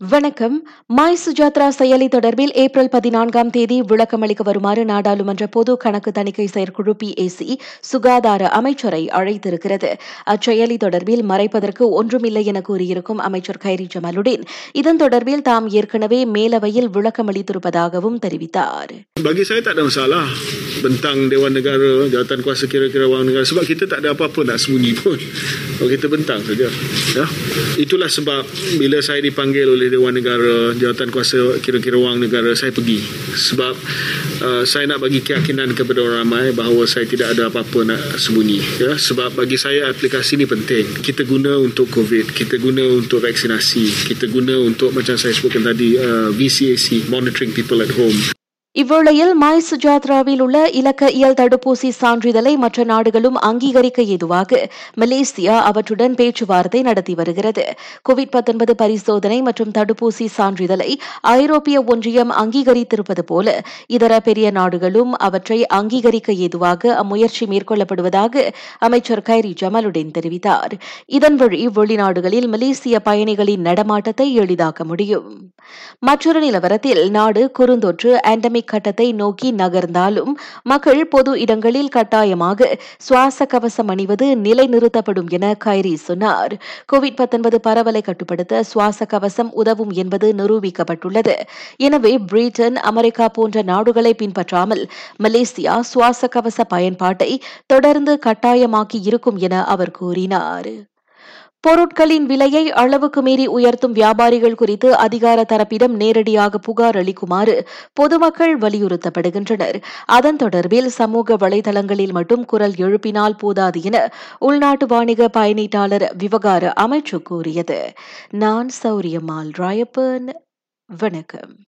வணக்கம் மாய் சுஜாத்ரா செயலி தொடர்பில் ஏப்ரல் பதினான்காம் தேதி விளக்கமளிக்க வருமாறு நாடாளுமன்ற பொது கணக்கு தணிக்கை செயற்குழு பிஏசி சுகாதார அமைச்சரை அழைத்திருக்கிறது அச்செயலி தொடர்பில் மறைப்பதற்கு ஒன்றுமில்லை என கூறியிருக்கும் அமைச்சர் கைரி ஜமாலுடன் இதன் தொடர்பில் தாம் ஏற்கனவே மேலவையில் விளக்கமளித்திருப்பதாகவும் தெரிவித்தார் Bagi saya tak ada masalah bentang Dewan Negara, jawatan kuasa kira-kira Dewan Negara sebab kita tak ada apa-apa nak sembunyi pun. Kita bentang saja. Ya. Itulah sebab bila saya dipanggil oleh Dewan Negara, jawatan kuasa kira-kira wang negara, saya pergi. Sebab uh, saya nak bagi keyakinan kepada orang ramai bahawa saya tidak ada apa-apa nak sembunyi. Ya. Sebab bagi saya aplikasi ni penting. Kita guna untuk COVID, kita guna untuk vaksinasi, kita guna untuk macam saya sebutkan tadi uh, VCAC, monitoring people at home. இவ்வேளையில் மாய் சுஜாத்ராவில் உள்ள இலக்க இயல் தடுப்பூசி சான்றிதழை மற்ற நாடுகளும் அங்கீகரிக்க ஏதுவாக மலேசியா அவற்றுடன் பேச்சுவார்த்தை நடத்தி வருகிறது. கோவிட் பரிசோதனை மற்றும் தடுப்பூசி சான்றிதழை ஐரோப்பிய ஒன்றியம் அங்கீகரித்திருப்பது போல இதர பெரிய நாடுகளும் அவற்றை அங்கீகரிக்க ஏதுவாக அம்முயற்சி மேற்கொள்ளப்படுவதாக அமைச்சர் கைரி ஜமலுடன் தெரிவித்தார். இதன் வழி வெளிநாடுகளில் மலேசிய பயணிகளின் நடமாட்டத்தை எளிதாக்க முடியும். மற்றொரு நிலவரத்தில் நாடு குறுந்தொற்று ஆண்டமிக் கட்டத்தை நோக்கி நகர்ந்தாலும் மக்கள் பொது இடங்களில் கட்டாயமாக சுவாச கவசம் அணிவது நிலைநிறுத்தப்படும் என கைரி சொன்னார். கோவிட் பரவலை கட்டுப்படுத்த சுவாச கவசம் உதவும் என்பது நிரூபிக்கப்பட்டுள்ளது. எனவே பிரிட்டன் அமெரிக்கா போன்ற நாடுகளை பின்பற்றாமல் மலேசியா சுவாச கவச பயன்பாட்டை தொடர்ந்து கட்டாயமாக்கி இருக்கும் என அவர் கூறினார். பொருட்களின் விலையை அளவுக்கு மீறி உயர்த்தும் வியாபாரிகள் குறித்து அதிகார தரப்பிடம் நேரடியாக புகார் அளிக்குமாறு பொதுமக்கள் வலியுறுத்தப்படுகின்றனர். அதன் தொடர்பில் சமூக வலைதளங்களில் மட்டும் குரல் எழுப்பினால் போதாது என உள்நாட்டு வாணிக பயணீட்டாளர் விவகார அமைச்சு கூறியது. நான் சௌரியமால் ராயப்பன். வணக்கம்.